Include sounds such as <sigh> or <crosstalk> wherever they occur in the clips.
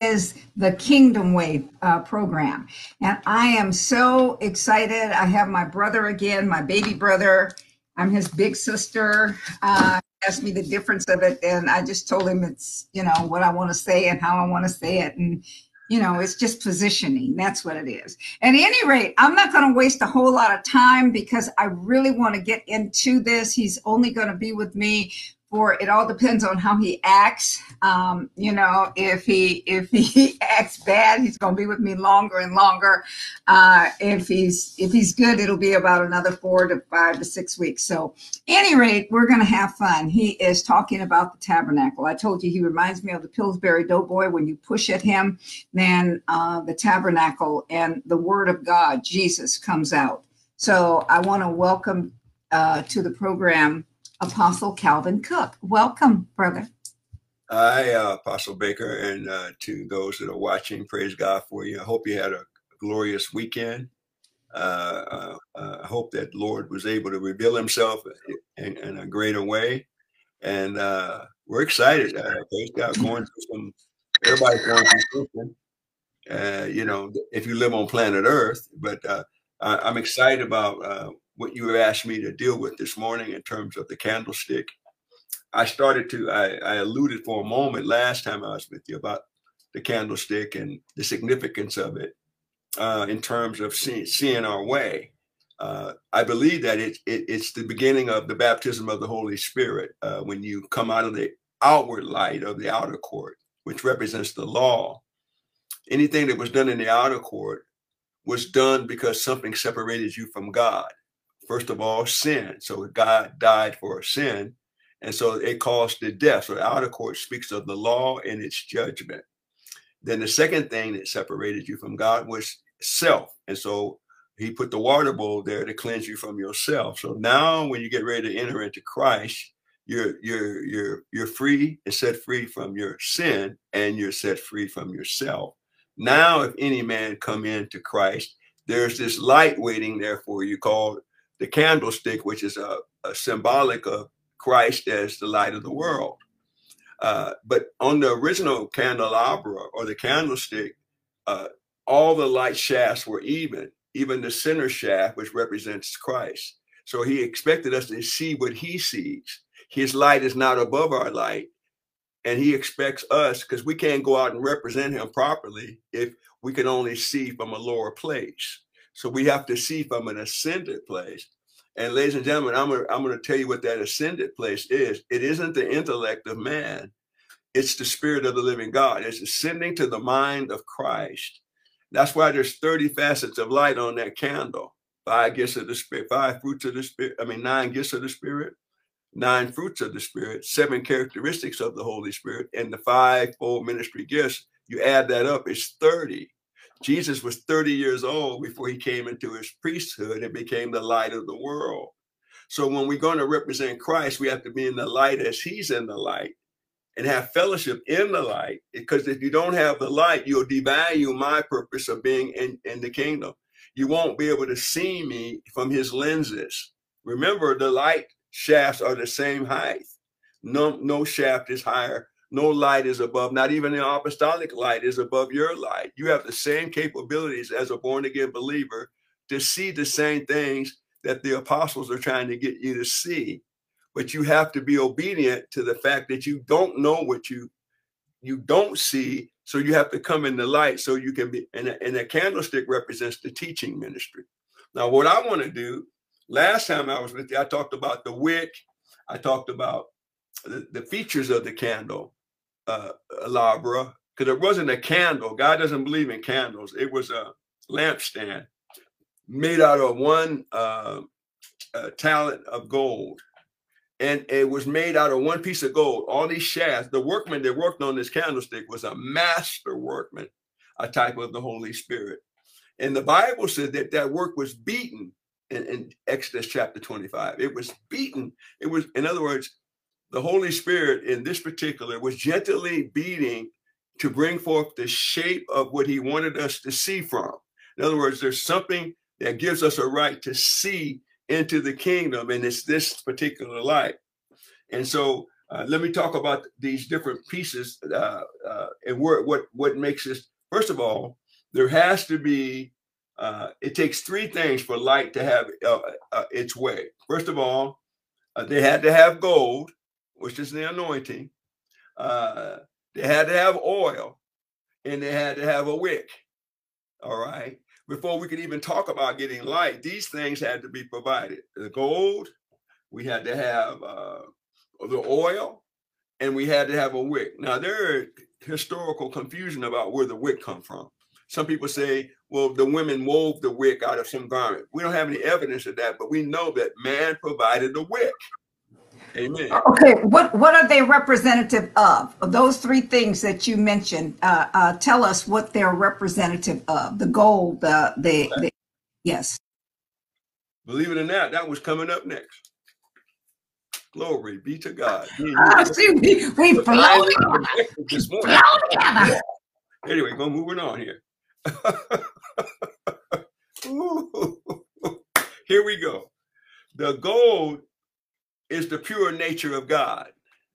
is the Kingdom Way uh, program. And I am so excited. I have my brother again, my baby brother. I'm his big sister. Uh, asked me the difference of it, and I just told him it's, you know, what I want to say and how I want to say it. And, you know, it's just positioning. That's what it is. At any rate, I'm not going to waste a whole lot of time because I really want to get into this. He's only going to be with me for it all depends on how he acts. Um, you know, if he if he <laughs> acts bad, he's going to be with me longer and longer. Uh, if he's if he's good, it'll be about another four to five to six weeks. So, any rate, we're going to have fun. He is talking about the tabernacle. I told you he reminds me of the Pillsbury Doughboy. When you push at him, then uh, the tabernacle and the Word of God, Jesus, comes out. So, I want to welcome uh, to the program Apostle Calvin Cook. Welcome, brother. Hi, uh, Apostle Baker, and uh, to those that are watching, praise God for you. I hope you had a glorious weekend. Uh, uh, uh I hope that Lord was able to reveal Himself in, in a greater way, and uh, we're excited. praise God, going through some. Everybody's going through something. you know, if you live on planet Earth, but I'm excited about what you asked me to deal with this morning in terms of the candlestick. I started to, I, I alluded for a moment last time I was with you about the candlestick and the significance of it uh, in terms of see, seeing our way. Uh, I believe that it, it, it's the beginning of the baptism of the Holy Spirit uh, when you come out of the outward light of the outer court, which represents the law. Anything that was done in the outer court was done because something separated you from God first of all, sin. So God died for sin. And so it caused the death. So the outer court speaks of the law and its judgment. Then the second thing that separated you from God was self. And so he put the water bowl there to cleanse you from yourself. So now when you get ready to enter into Christ, you're you're you're you're free and set free from your sin and you're set free from yourself. Now, if any man come into Christ, there's this light waiting there for you called the candlestick, which is a, a symbolic of Christ as the light of the world. Uh, but on the original candelabra or the candlestick, uh, all the light shafts were even, even the center shaft, which represents Christ. So he expected us to see what he sees. His light is not above our light. And he expects us, because we can't go out and represent him properly if we can only see from a lower place. So we have to see from an ascended place. And ladies and gentlemen, I'm gonna, I'm going to tell you what that ascended place is. It isn't the intellect of man. It's the spirit of the living God. It's ascending to the mind of Christ. That's why there's 30 facets of light on that candle. Five gifts of the spirit, five fruits of the spirit. I mean, nine gifts of the spirit, nine fruits of the spirit, seven characteristics of the Holy Spirit, and the five-fold ministry gifts. You add that up, it's 30. Jesus was 30 years old before he came into his priesthood and became the light of the world. So when we're going to represent Christ, we have to be in the light as he's in the light and have fellowship in the light. Because if you don't have the light, you'll devalue my purpose of being in, in the kingdom. You won't be able to see me from his lenses. Remember, the light shafts are the same height. No, no shaft is higher no light is above, not even the apostolic light is above your light. You have the same capabilities as a born again believer to see the same things that the apostles are trying to get you to see. But you have to be obedient to the fact that you don't know what you you don't see. So you have to come in the light so you can be and a, and a candlestick represents the teaching ministry. Now, what I want to do, last time I was with you, I talked about the wick, I talked about the, the features of the candle uh, labra because it wasn't a candle. God doesn't believe in candles. It was a lampstand made out of one uh, uh, talent of gold. And it was made out of one piece of gold. All these shafts, the workman that worked on this candlestick was a master workman, a type of the Holy Spirit. And the Bible said that that work was beaten in, in Exodus chapter 25. It was beaten. It was, in other words, the Holy Spirit in this particular was gently beating to bring forth the shape of what he wanted us to see from. In other words, there's something that gives us a right to see into the kingdom, and it's this particular light. And so Uh, let me talk about these different pieces uh, uh, and where, what what makes this. First of all, there has to be. Uh, it takes three things for light to have uh, uh, its way. First of all, they had to have gold, which is the anointing. Uh, they had to have oil, and they had to have a wick. All right. Before we could even talk about getting light, these things had to be provided. The gold, we had to have uh, the oil, and we had to have a wick. Now there is historical confusion about where the wick come from. Some people say, well, the women wove the wick out of some garment. We don't have any evidence of that, but we know that man provided the wick. Amen. Okay, what what are they representative of? Those three things that you mentioned, uh, uh, tell us what they're representative of. The gold, the the, the yes. Believe it or not, that was coming up next. Glory be to God. <laughs> See, we, we flow this morning. together. Anyway, go moving on here. <laughs> <laughs> here we go. The gold is the pure nature of God.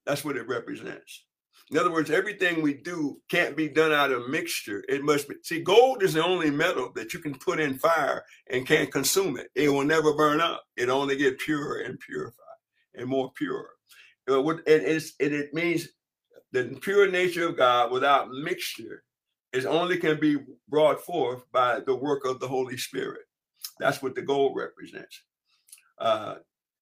That's what it represents. In other words, everything we do can't be done out of mixture. It must be. See, gold is the only metal that you can put in fire and can't consume it. It will never burn up. It only get purer and purified and more pure. It, it, it means the pure nature of God without mixture is only can be brought forth by the work of the Holy Spirit. That's what the gold represents. Uh,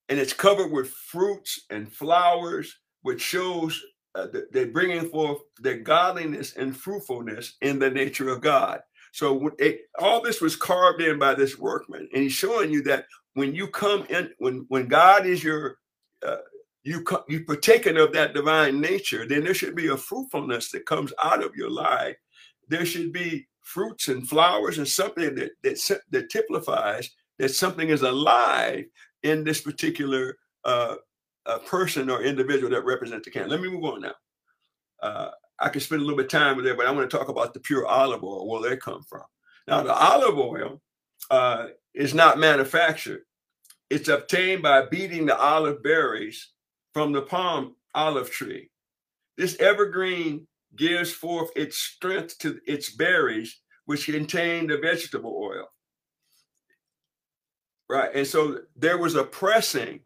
and it's covered with fruits and flowers, which shows uh, they're bringing forth their godliness and fruitfulness in the nature of God. So it, all this was carved in by this workman, and he's showing you that when you come in, when when God is your uh, you you partaken of that divine nature, then there should be a fruitfulness that comes out of your life. There should be fruits and flowers and something that that that typifies that something is alive in this particular uh, uh, person or individual that represents the can. Let me move on now. Uh, I can spend a little bit of time there, but I want to talk about the pure olive oil, where they come from. Now, the olive oil uh, is not manufactured. It's obtained by beating the olive berries from the palm olive tree. This evergreen gives forth its strength to its berries, which contain the vegetable oil. Right. And so there was a pressing.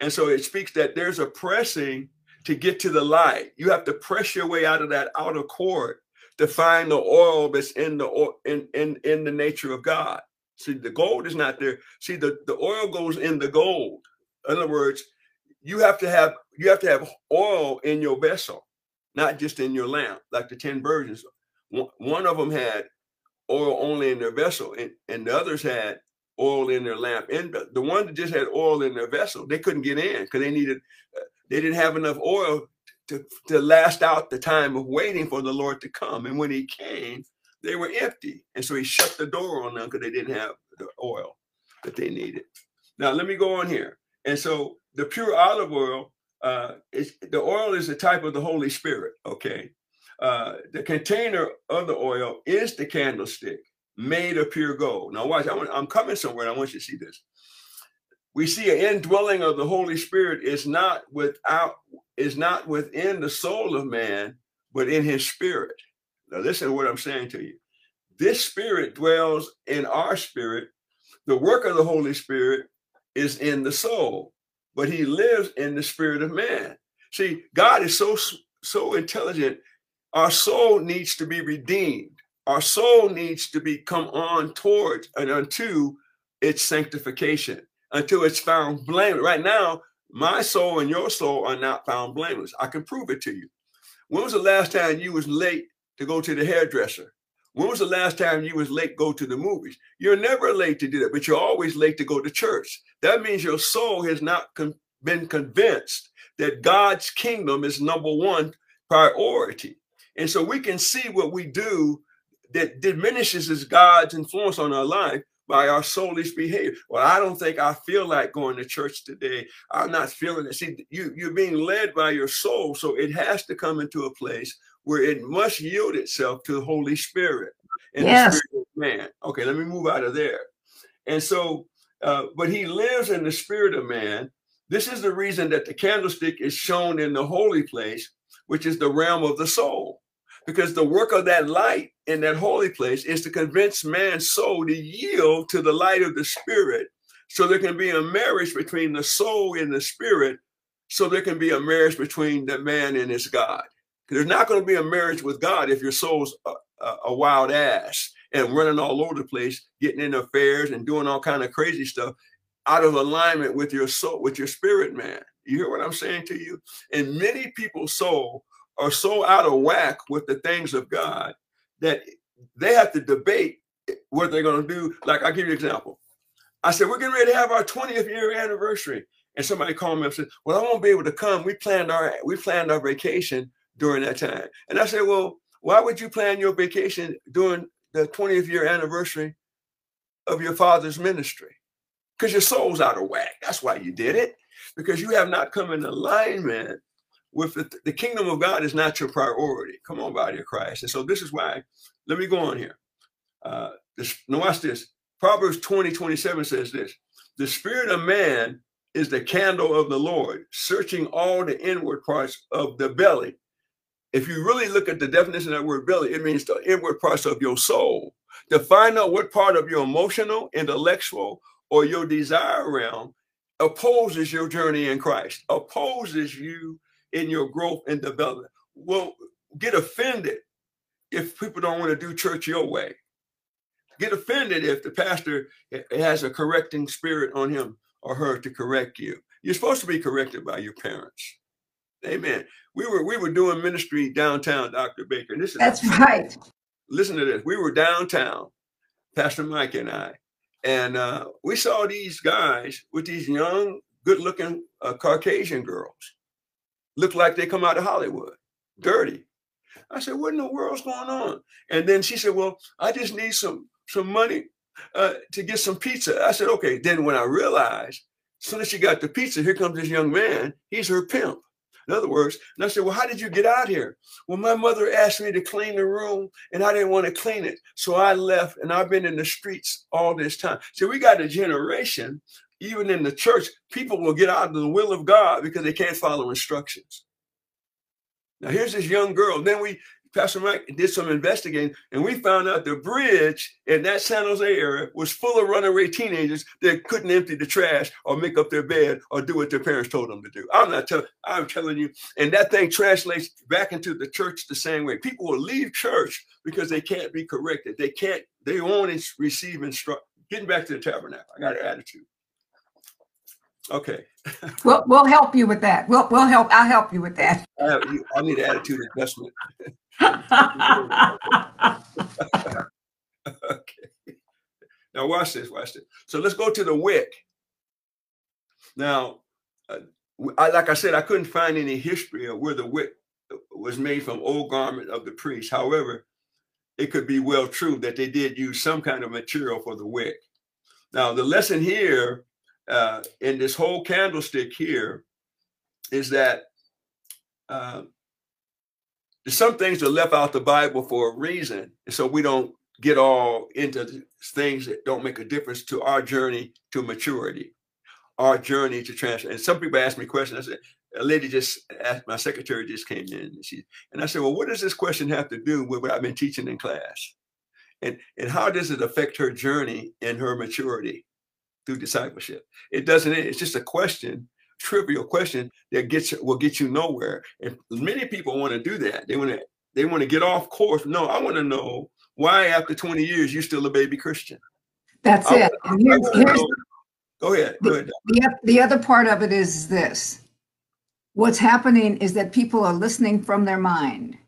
And so it speaks that there's a pressing to get to the light. You have to press your way out of that outer court to find the oil that's in the in in, in the nature of God. See, the gold is not there. See, the, the oil goes in the gold. In other words, you have to have you have to have oil in your vessel, not just in your lamp, like the 10 virgins. One of them had oil only in their vessel, and, and the others had oil in their lamp. And the one that just had oil in their vessel, they couldn't get in because they needed uh, they didn't have enough oil to, to last out the time of waiting for the Lord to come. And when he came, they were empty. And so he shut the door on them because they didn't have the oil that they needed. Now, let me go on here. And so the pure olive oil, uh, is, the oil is the type of the Holy Spirit, okay? Uh, the container of the oil is the candlestick made of pure gold. Now, watch, I I'm coming somewhere and I want you to see this. We see an indwelling of the Holy Spirit is not without is not within the soul of man, but in his spirit. Now, listen to what I'm saying to you. This spirit dwells in our spirit. The work of the Holy Spirit is in the soul, but he lives in the spirit of man. See, God is so so intelligent. Our soul needs to be redeemed. Our soul needs to be come on towards and unto its sanctification, until it's found blameless. Right now, my soul and your soul are not found blameless. I can prove it to you. When was the last time you was late to go to the hairdresser? When was the last time you was late go to the movies? You're never late to do that, but you're always late to go to church. That means your soul has not con- been convinced that God's kingdom is number one priority. And so we can see what we do that diminishes God's influence on our life by our soulish behavior. Well, I don't think I feel like going to church today. I'm not feeling it. See, you, you're being led by your soul. So it has to come into a place where it must yield itself to the Holy Spirit and yes. the spirit of man. Okay, let me move out of there. And so, uh, but he lives in the spirit of man. This is the reason that the candlestick is shown in the holy place, which is the realm of the soul. Because the work of that light in that holy place is to convince man's soul to yield to the light of the spirit so there can be a marriage between the soul and the spirit so there can be a marriage between the man and his God. There's not going to be a marriage with God if your soul's a, a, wild ass and running all over the place, getting in affairs and doing all kind of crazy stuff out of alignment with your soul, with your spirit, man. You hear what I'm saying to you? And many people's soul are so out of whack with the things of God that they have to debate what they're going to do. Like I'll give you an example. I said, we're getting ready to have our 20th year anniversary. And somebody called me and said, Well, I won't be able to come. We planned our we planned our vacation during that time. And I said, Well, why would you plan your vacation during the 20th year anniversary of your father's ministry? Because your soul's out of whack. That's why you did it. Because you have not come in alignment with the, the kingdom of God is not your priority. Come on, body of Christ. And so this is why, let me go on here. Uh, this, now watch this. Proverbs 20, 27 says this. The spirit of man is the candle of the Lord, searching all the inward parts of the belly. If you really look at the definition of that word belly, it means the inward parts of your soul. To find out what part of your emotional, intellectual, or your desire realm opposes your journey in Christ, opposes you in your growth and development. Well, get offended if people don't want to do church your way. Get offended if the pastor has a correcting spirit on him or her to correct you. You're supposed to be corrected by your parents. Amen. We were we were doing ministry downtown, Dr. Baker. This is that's right. Listen to this. We were downtown, Pastor Mike and I, and uh, we saw these guys with these young, good-looking uh, Caucasian girls, look like they come out of Hollywood, dirty. I said, "What in the world's going on?" And then she said, "Well, I just need some some money uh, to get some pizza. I said, okay. Then when I realized, as soon as she got the pizza, here comes this young man. He's her pimp. In other words, and I said, well, how did you get out here? Well, my mother asked me to clean the room and I didn't want to clean it. So I left and I've been in the streets all this time. So we got a generation, even in the church, people will get out of the will of God because they can't follow instructions. Now here's this young girl. Then we Pastor Mike did some investigating, and we found out the bridge in that San Jose area was full of runaway teenagers that couldn't empty the trash or make up their bed or do what their parents told them to do. I'm not telling, I'm telling you, and that thing translates back into the church the same way. People will leave church because they can't be corrected. They can't, they won't receive instruction. Getting back to the tabernacle, I got an attitude. Okay. we'll we'll help you with that. We'll we'll help. I'll help you with that. <laughs> I, I need attitude adjustment. <laughs> okay. Now watch this. Watch this. So let's go to the wick. Now, uh, I, like I said, I couldn't find any history of where the wick was made from old garment of the priest. However, it could be well true that they did use some kind of material for the wick. Now, the lesson here uh, in this whole candlestick here is that uh, some things are left out the Bible for a reason. And so we don't get all into things that don't make a difference to our journey to maturity, our journey to transfer. And some people ask me questions. I said, a lady just asked, my secretary just came in and she, and I said, well, what does this question have to do with what I've been teaching in class? And, and how does it affect her journey and her maturity? Through discipleship. It doesn't, it's just a question, trivial question that gets will get you nowhere. And many people want to do that. They want to they want to get off course. No, I want to know why after 20 years you're still a baby Christian. That's I it. and here's, here's go ahead. Go ahead. The, the other part of it is this. What's happening is that people are listening from their mind.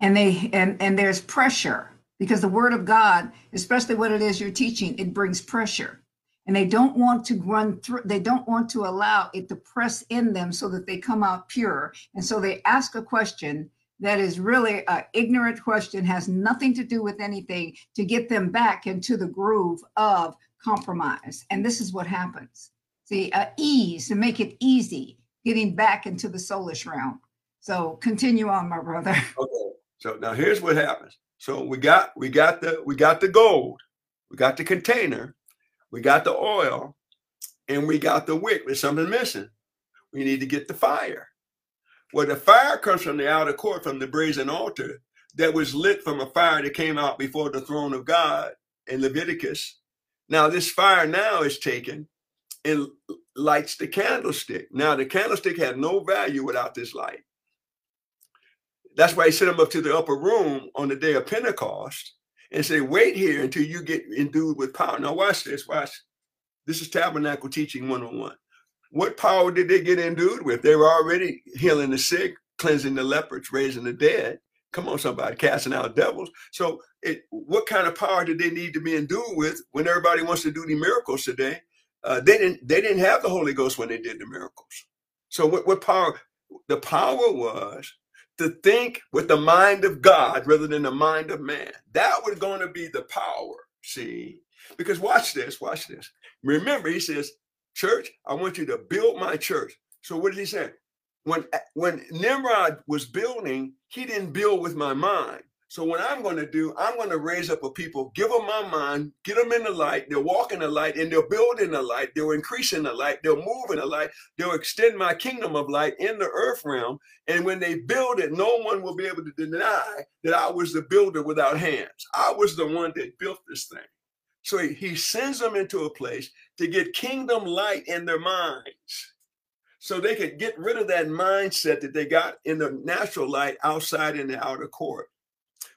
And they and and there's pressure because the word of God, especially what it is you're teaching, it brings pressure and they don't want to run through they don't want to allow it to press in them so that they come out pure. And so they ask a question that is really an ignorant question has nothing to do with anything to get them back into the groove of compromise. And this is what happens. See uh, ease to make it easy getting back into the soulish realm. So continue on my brother. <laughs> Okay so now here's what happens. So we got we got the we got the gold. We got the container we got the oil and we got the wick. There's something missing. We need to get the fire. Well, the fire comes from the outer court, from the brazen altar that was lit from a fire that came out before the throne of God in Leviticus. Now, this fire now is taken and lights the candlestick. Now, the candlestick had no value without this light. That's why he sent them up to the upper room on the day of Pentecost and say, wait here until you get endued with power. Now, watch this. Watch. This is tabernacle teaching 101. What power did they get endued with? They were already healing the sick, cleansing the lepers, raising the dead. Come on, somebody, casting out devils. So, it, what kind of power did they need to be endued with when everybody wants to do the miracles today? Uh, they didn't. They didn't have the Holy Ghost when they did the miracles. So, what, what power? The power was to think with the mind of God rather than the mind of man. That was going to be the power. See, because watch this. Watch this. Remember, he says, "Church, I want you to build my church." So, what did he say? when when Nimrod was building, he didn't build with my mind. So what I'm going to do, I'm going to raise up a people, give them my mind, get them in the light. They'll walk in the light and they'll build in the light. They'll increase in the light. They'll move in the light. They'll extend my kingdom of light in the earth realm. And when they build it, no one will be able to deny that I was the builder without hands. I was the one that built this thing. So he, he sends them into a place to get kingdom light in their minds so they could get rid of that mindset that they got in the natural light outside in the outer court.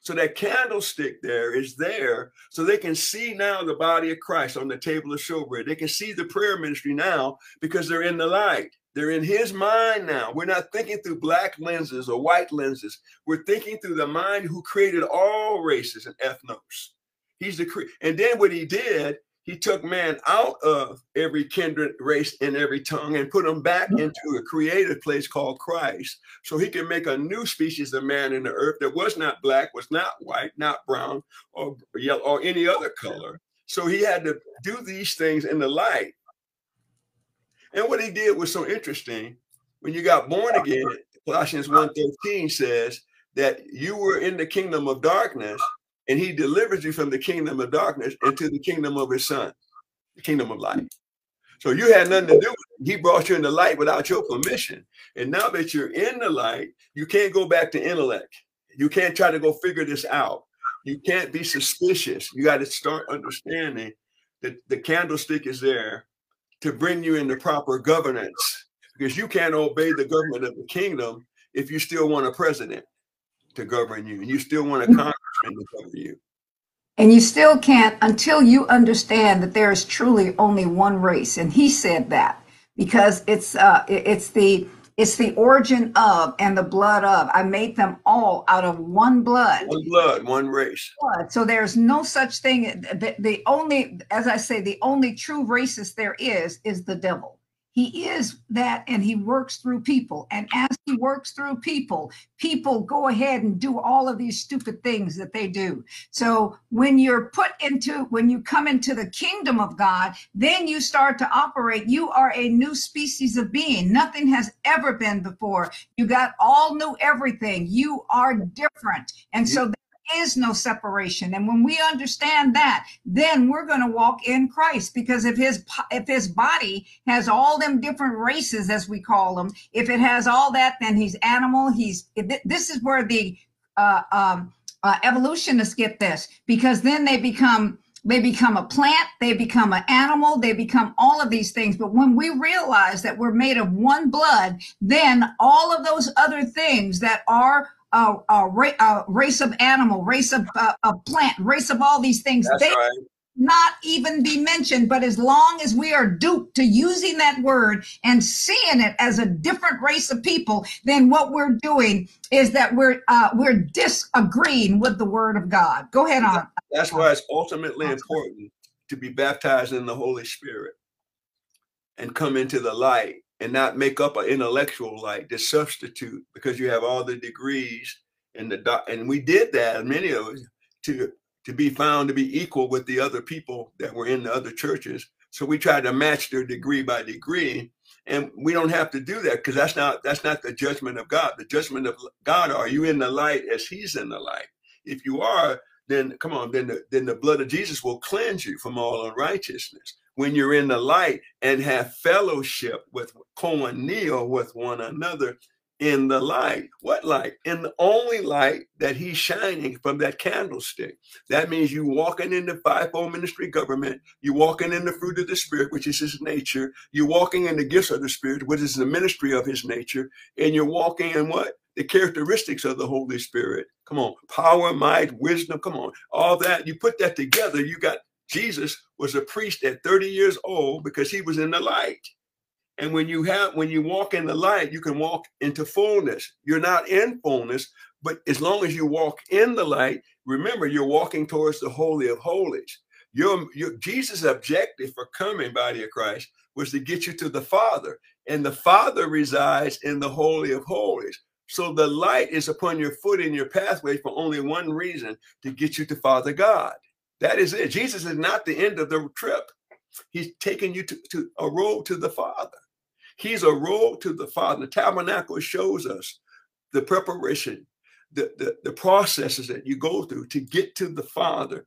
So that candlestick there is there so they can see now the body of Christ on the table of showbread. They can see the prayer ministry now because they're in the light. They're in his mind now. We're not thinking through black lenses or white lenses. We're thinking through the mind who created all races and ethnos. He's the and then what he did he took man out of every kindred race and every tongue and put him back mm. into a created place called Christ. So he can make a new species of man in the earth that was not black, was not white, not brown, or yellow, or any other color. So he had to do these things in the light. And what he did was so interesting. When you got born again, Colossians 1:13 says that you were in the kingdom of darkness and he delivers you from the kingdom of darkness into the kingdom of his son, the kingdom of light. So you had nothing to do with it. He brought you in the light without your permission. And now that you're in the light, you can't go back to intellect. You can't try to go figure this out. You can't be suspicious. You got to start understanding that the candlestick is there to bring you into proper governance because you can't obey the government of the kingdom if you still want a president to govern you and you still want a congressman to govern you. And you still can't until you understand that there is truly only one race. And he said that because it's uh it's the it's the origin of and the blood of. I made them all out of one blood. One blood, one race. Blood. So there's no such thing. The, the only, as I say, the only true racist there is is the devil. He is that and he works through people. And as he works through people, people go ahead and do all of these stupid things that they do. So when you're put into, when you come into the kingdom of God, then you start to operate. You are a new species of being. Nothing has ever been before. You got all new everything. You are different. And so is no separation. And when we understand that then we're going to walk in christ because if his if his body has all them different races as we call them if it has all that then he's animal he's this is where the uh, um, uh, evolutionists get this because then they become they become a plant they become an animal they become all of these things. But when we realize that we're made of one blood then all of those other things that are a, a, ra- a race of animal, race of, uh, of plant, race of all these things. That's they right. not even be mentioned. But as long as we are duped to using that word and seeing it as a different race of people, then what we're doing is that we're uh, we're disagreeing with the word of God. Go ahead on. That's why it's ultimately important to be baptized in the Holy Spirit and come into the light and not make up an intellectual like the substitute because you have all the degrees and the doc- and we did that many of us to to be found to be equal with the other people that were in the other churches. So we tried to match their degree by degree and we don't have to do that because that's not that's not the judgment of god. The judgment of god are you in the light as he's in the light? If you are then come on then the, then the blood of jesus will cleanse you from all unrighteousness when you're in the light and have fellowship with koinonia with one another in the light. What light? In the only light that he's shining from that candlestick. That means you walking in the fivefold ministry government, you walking in the fruit of the spirit, which is his nature, you walking in the gifts of the spirit, which is the ministry of his nature, and you're walking in what? The characteristics of the Holy Spirit. Come on, power, might, wisdom. Come on, all that. You put that together, you got Jesus was a priest at 30 years old because he was in the light. And when you have when you walk in the light, you can walk into fullness. You're not in fullness, but as long as you walk in the light, remember you're walking towards the holy of holies. Your, your Jesus' objective for coming, body of Christ, was to get you to the Father, and the Father resides in the holy of holies. So the light is upon your foot in your pathway for only one reason to get you to Father God. That is it. Jesus is not the end of the trip. He's taking you to, to a road to the Father. He's a road to the Father. The tabernacle shows us the preparation, the, the, the processes that you go through to get to the Father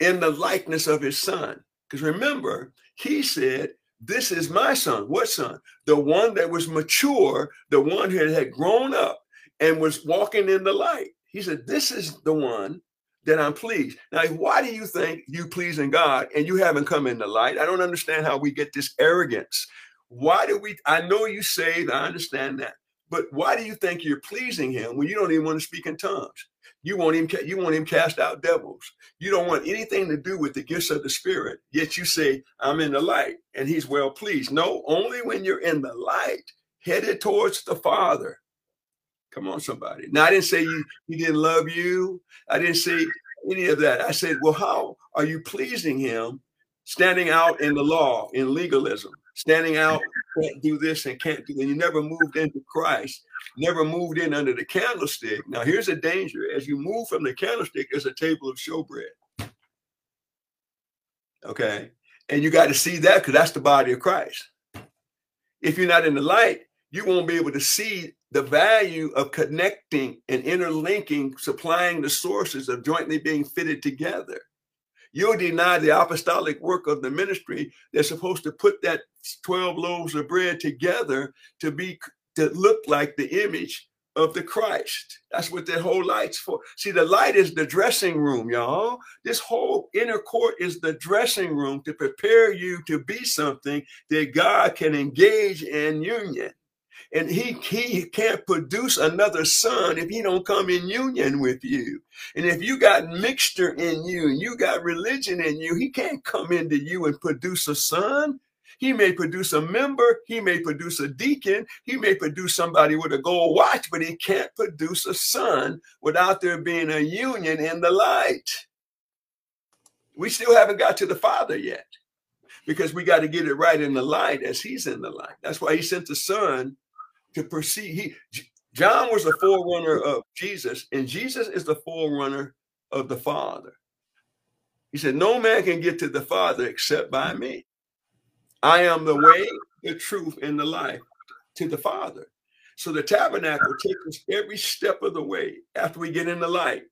in the likeness of his son. Because remember, he said, This is my son. What son? The one that was mature, the one who had grown up and was walking in the light. He said, This is the one that I'm pleased. Now, why do you think you pleasing God and you haven't come in the light? I don't understand how we get this arrogance why do we? I know you saved, I understand that, but why do you think you're pleasing Him when you don't even want to speak in tongues? You want him. You want him cast out devils. You don't want anything to do with the gifts of the Spirit. Yet you say, "I'm in the light," and He's well pleased. No, only when you're in the light, headed towards the Father. Come on, somebody. Now I didn't say you, He didn't love you. I didn't say any of that. I said, well, how are you pleasing Him? Standing out in the law, in legalism, standing out, can't do this and can't do, and you never moved into Christ, never moved in under the candlestick. Now, here's a danger. As you move from the candlestick, there's a table of showbread. Okay. And you got to see that because that's the body of Christ. If you're not in the light, you won't be able to see the value of connecting and interlinking, supplying the sources of jointly being fitted together. You'll deny the apostolic work of the ministry. They're supposed to put that 12 loaves of bread together to be to look like the image of the Christ. That's what the whole light's for. See, the light is the dressing room, y'all. This whole inner court is the dressing room to prepare you to be something that God can engage in union and he he can't produce another son if he don't come in union with you. And if you got mixture in you and you got religion in you he can't come into you and produce a son. He may produce a member he may produce a deacon he may produce somebody with a gold watch but he can't produce a son without there being a union in the light. We still haven't got to the father yet because we got to get it right in the light as he's in the light. That's why he sent the son to perceive. He John was the forerunner of Jesus, and Jesus is the forerunner of the Father. He said, No man can get to the Father except by me. I am the way, the truth, and the life to the Father. So the tabernacle takes us every step of the way after we get in the light.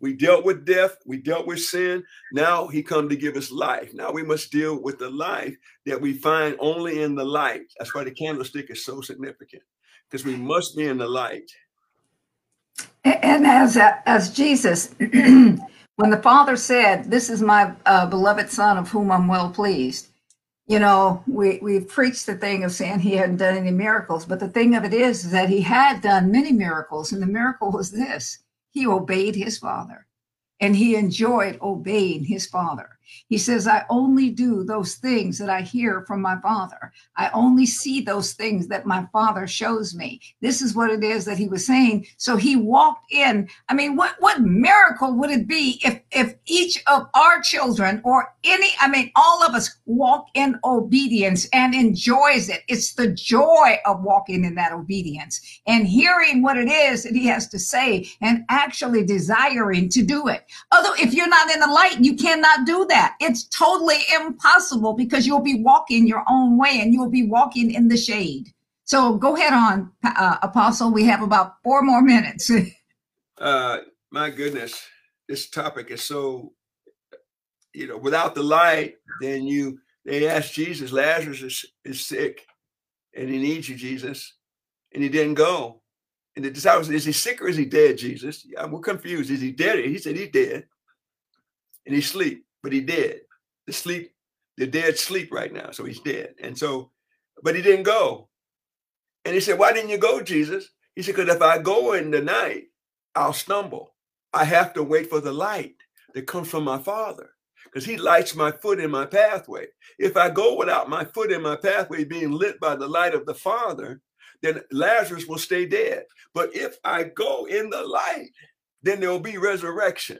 We dealt with death, we dealt with sin. Now he come to give us life. Now we must deal with the life that we find only in the light. That's why the candlestick is so significant because we must be in the light. And as as Jesus, <clears throat> when the Father said, "This is my uh, beloved Son, of whom I'm well pleased," you know, we we preached the thing of saying he hadn't done any miracles, but the thing of it is, is that he had done many miracles, and the miracle was this: he obeyed his father and he enjoyed obeying his father. He says, I only do those things that I hear from my father. I only see those things that my father shows me. This is what it is that he was saying. So he walked in. I mean, what, what miracle would it be if, if each of our children or any, I mean, all of us walk in obedience and enjoys it? It's the joy of walking in that obedience and hearing what it is that he has to say and actually desiring to do it. Although if you're not in the light, you cannot do that that. It's totally impossible because you'll be walking your own way and you'll be walking in the shade. So go ahead on, uh, Apostle. We have about four more minutes. <laughs> uh, my goodness, this topic is so, you know, without the light, then you they asked Jesus, Lazarus is, is sick and he needs you, Jesus. And he didn't go. And the disciples, is he sick or is he dead, Jesus? Yeah, we're confused. Is he dead? He said he's dead. And he sleep, but he did. The sleep, the dead sleep right now. So he's dead. And so, but he didn't go. And he said, Why didn't you go, Jesus? He said, Because if I go in the night, I'll stumble. I have to wait for the light that comes from my Father because he lights my foot in my pathway. If I go without my foot in my pathway being lit by the light of the Father, then Lazarus will stay dead. But if I go in the light, then there will be resurrection.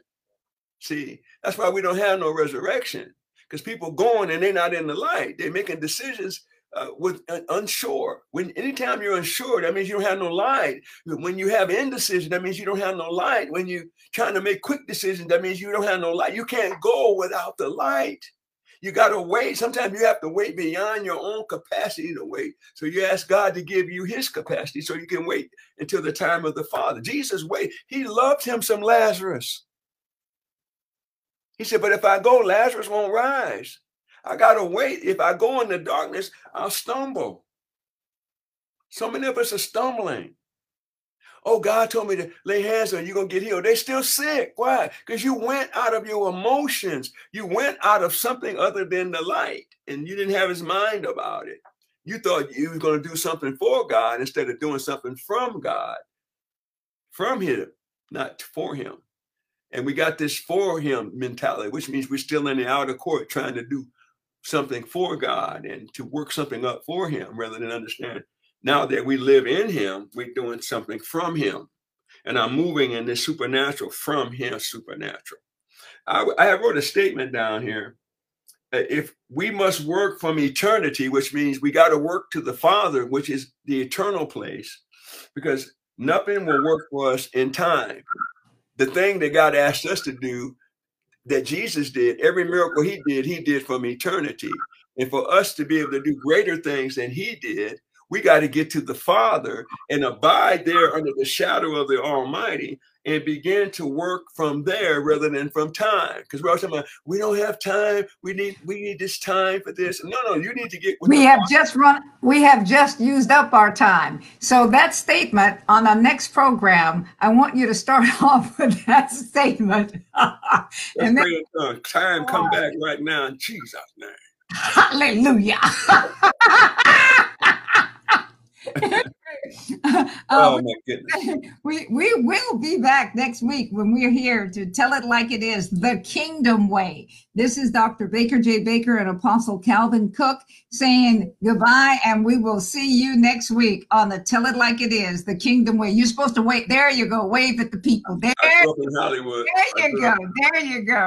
See, that's why we don't have no resurrection because people going and they're not in the light. They're making decisions uh, with uh, unsure. When anytime you're unsure, that means you don't have no light. When you have indecision, that means you don't have no light. When you're trying to make quick decisions, that means you don't have no light. You can't go without the light. You got to wait. Sometimes you have to wait beyond your own capacity to wait. So you ask God to give you his capacity so you can wait until the time of the Father. Jesus wait. He loved him some Lazarus. He said, but if I go, Lazarus won't rise. I got to wait. If I go in the darkness, I'll stumble. So many of us are stumbling. Oh, God told me to lay hands on you, going to get healed. They're still sick. Why? Because you went out of your emotions. You went out of something other than the light, and you didn't have his mind about it. You thought you were going to do something for God instead of doing something from God, from him, not for him. And we got this for him mentality, which means we're still in the outer court trying to do something for God and to work something up for Him rather than understand now that we live in Him, we're doing something from Him. And I'm moving in this supernatural from Him supernatural. I, I wrote a statement down here. Uh, if we must work from eternity, which means we got to work to the Father, which is the eternal place, because nothing will work for us in time. The thing that God asked us to do that Jesus did, every miracle he did, he did from eternity. And for us to be able to do greater things than he did, we got to get to the Father and abide there under the shadow of the Almighty and begin to work from there rather than from time. Because we're always talking about we don't have time. We need we need this time for this. No, no, you need to get. we have Father. just run. We have just used up our time. So that statement on the next program, I want you to start <laughs> off with that statement. and then, time come back right now in Jesus' name. Hallelujah. <laughs> <laughs> Uh, oh my goodness. <laughs> We we will be back next week when we're here to tell it like it is, the kingdom way. This is Dr. Baker J. Baker and Apostle Calvin Cook saying goodbye, and we will see you next week on the Tell It Like It Is, the kingdom way. You're supposed to wait. There you go. Wave at the people. There. There you go. There you go.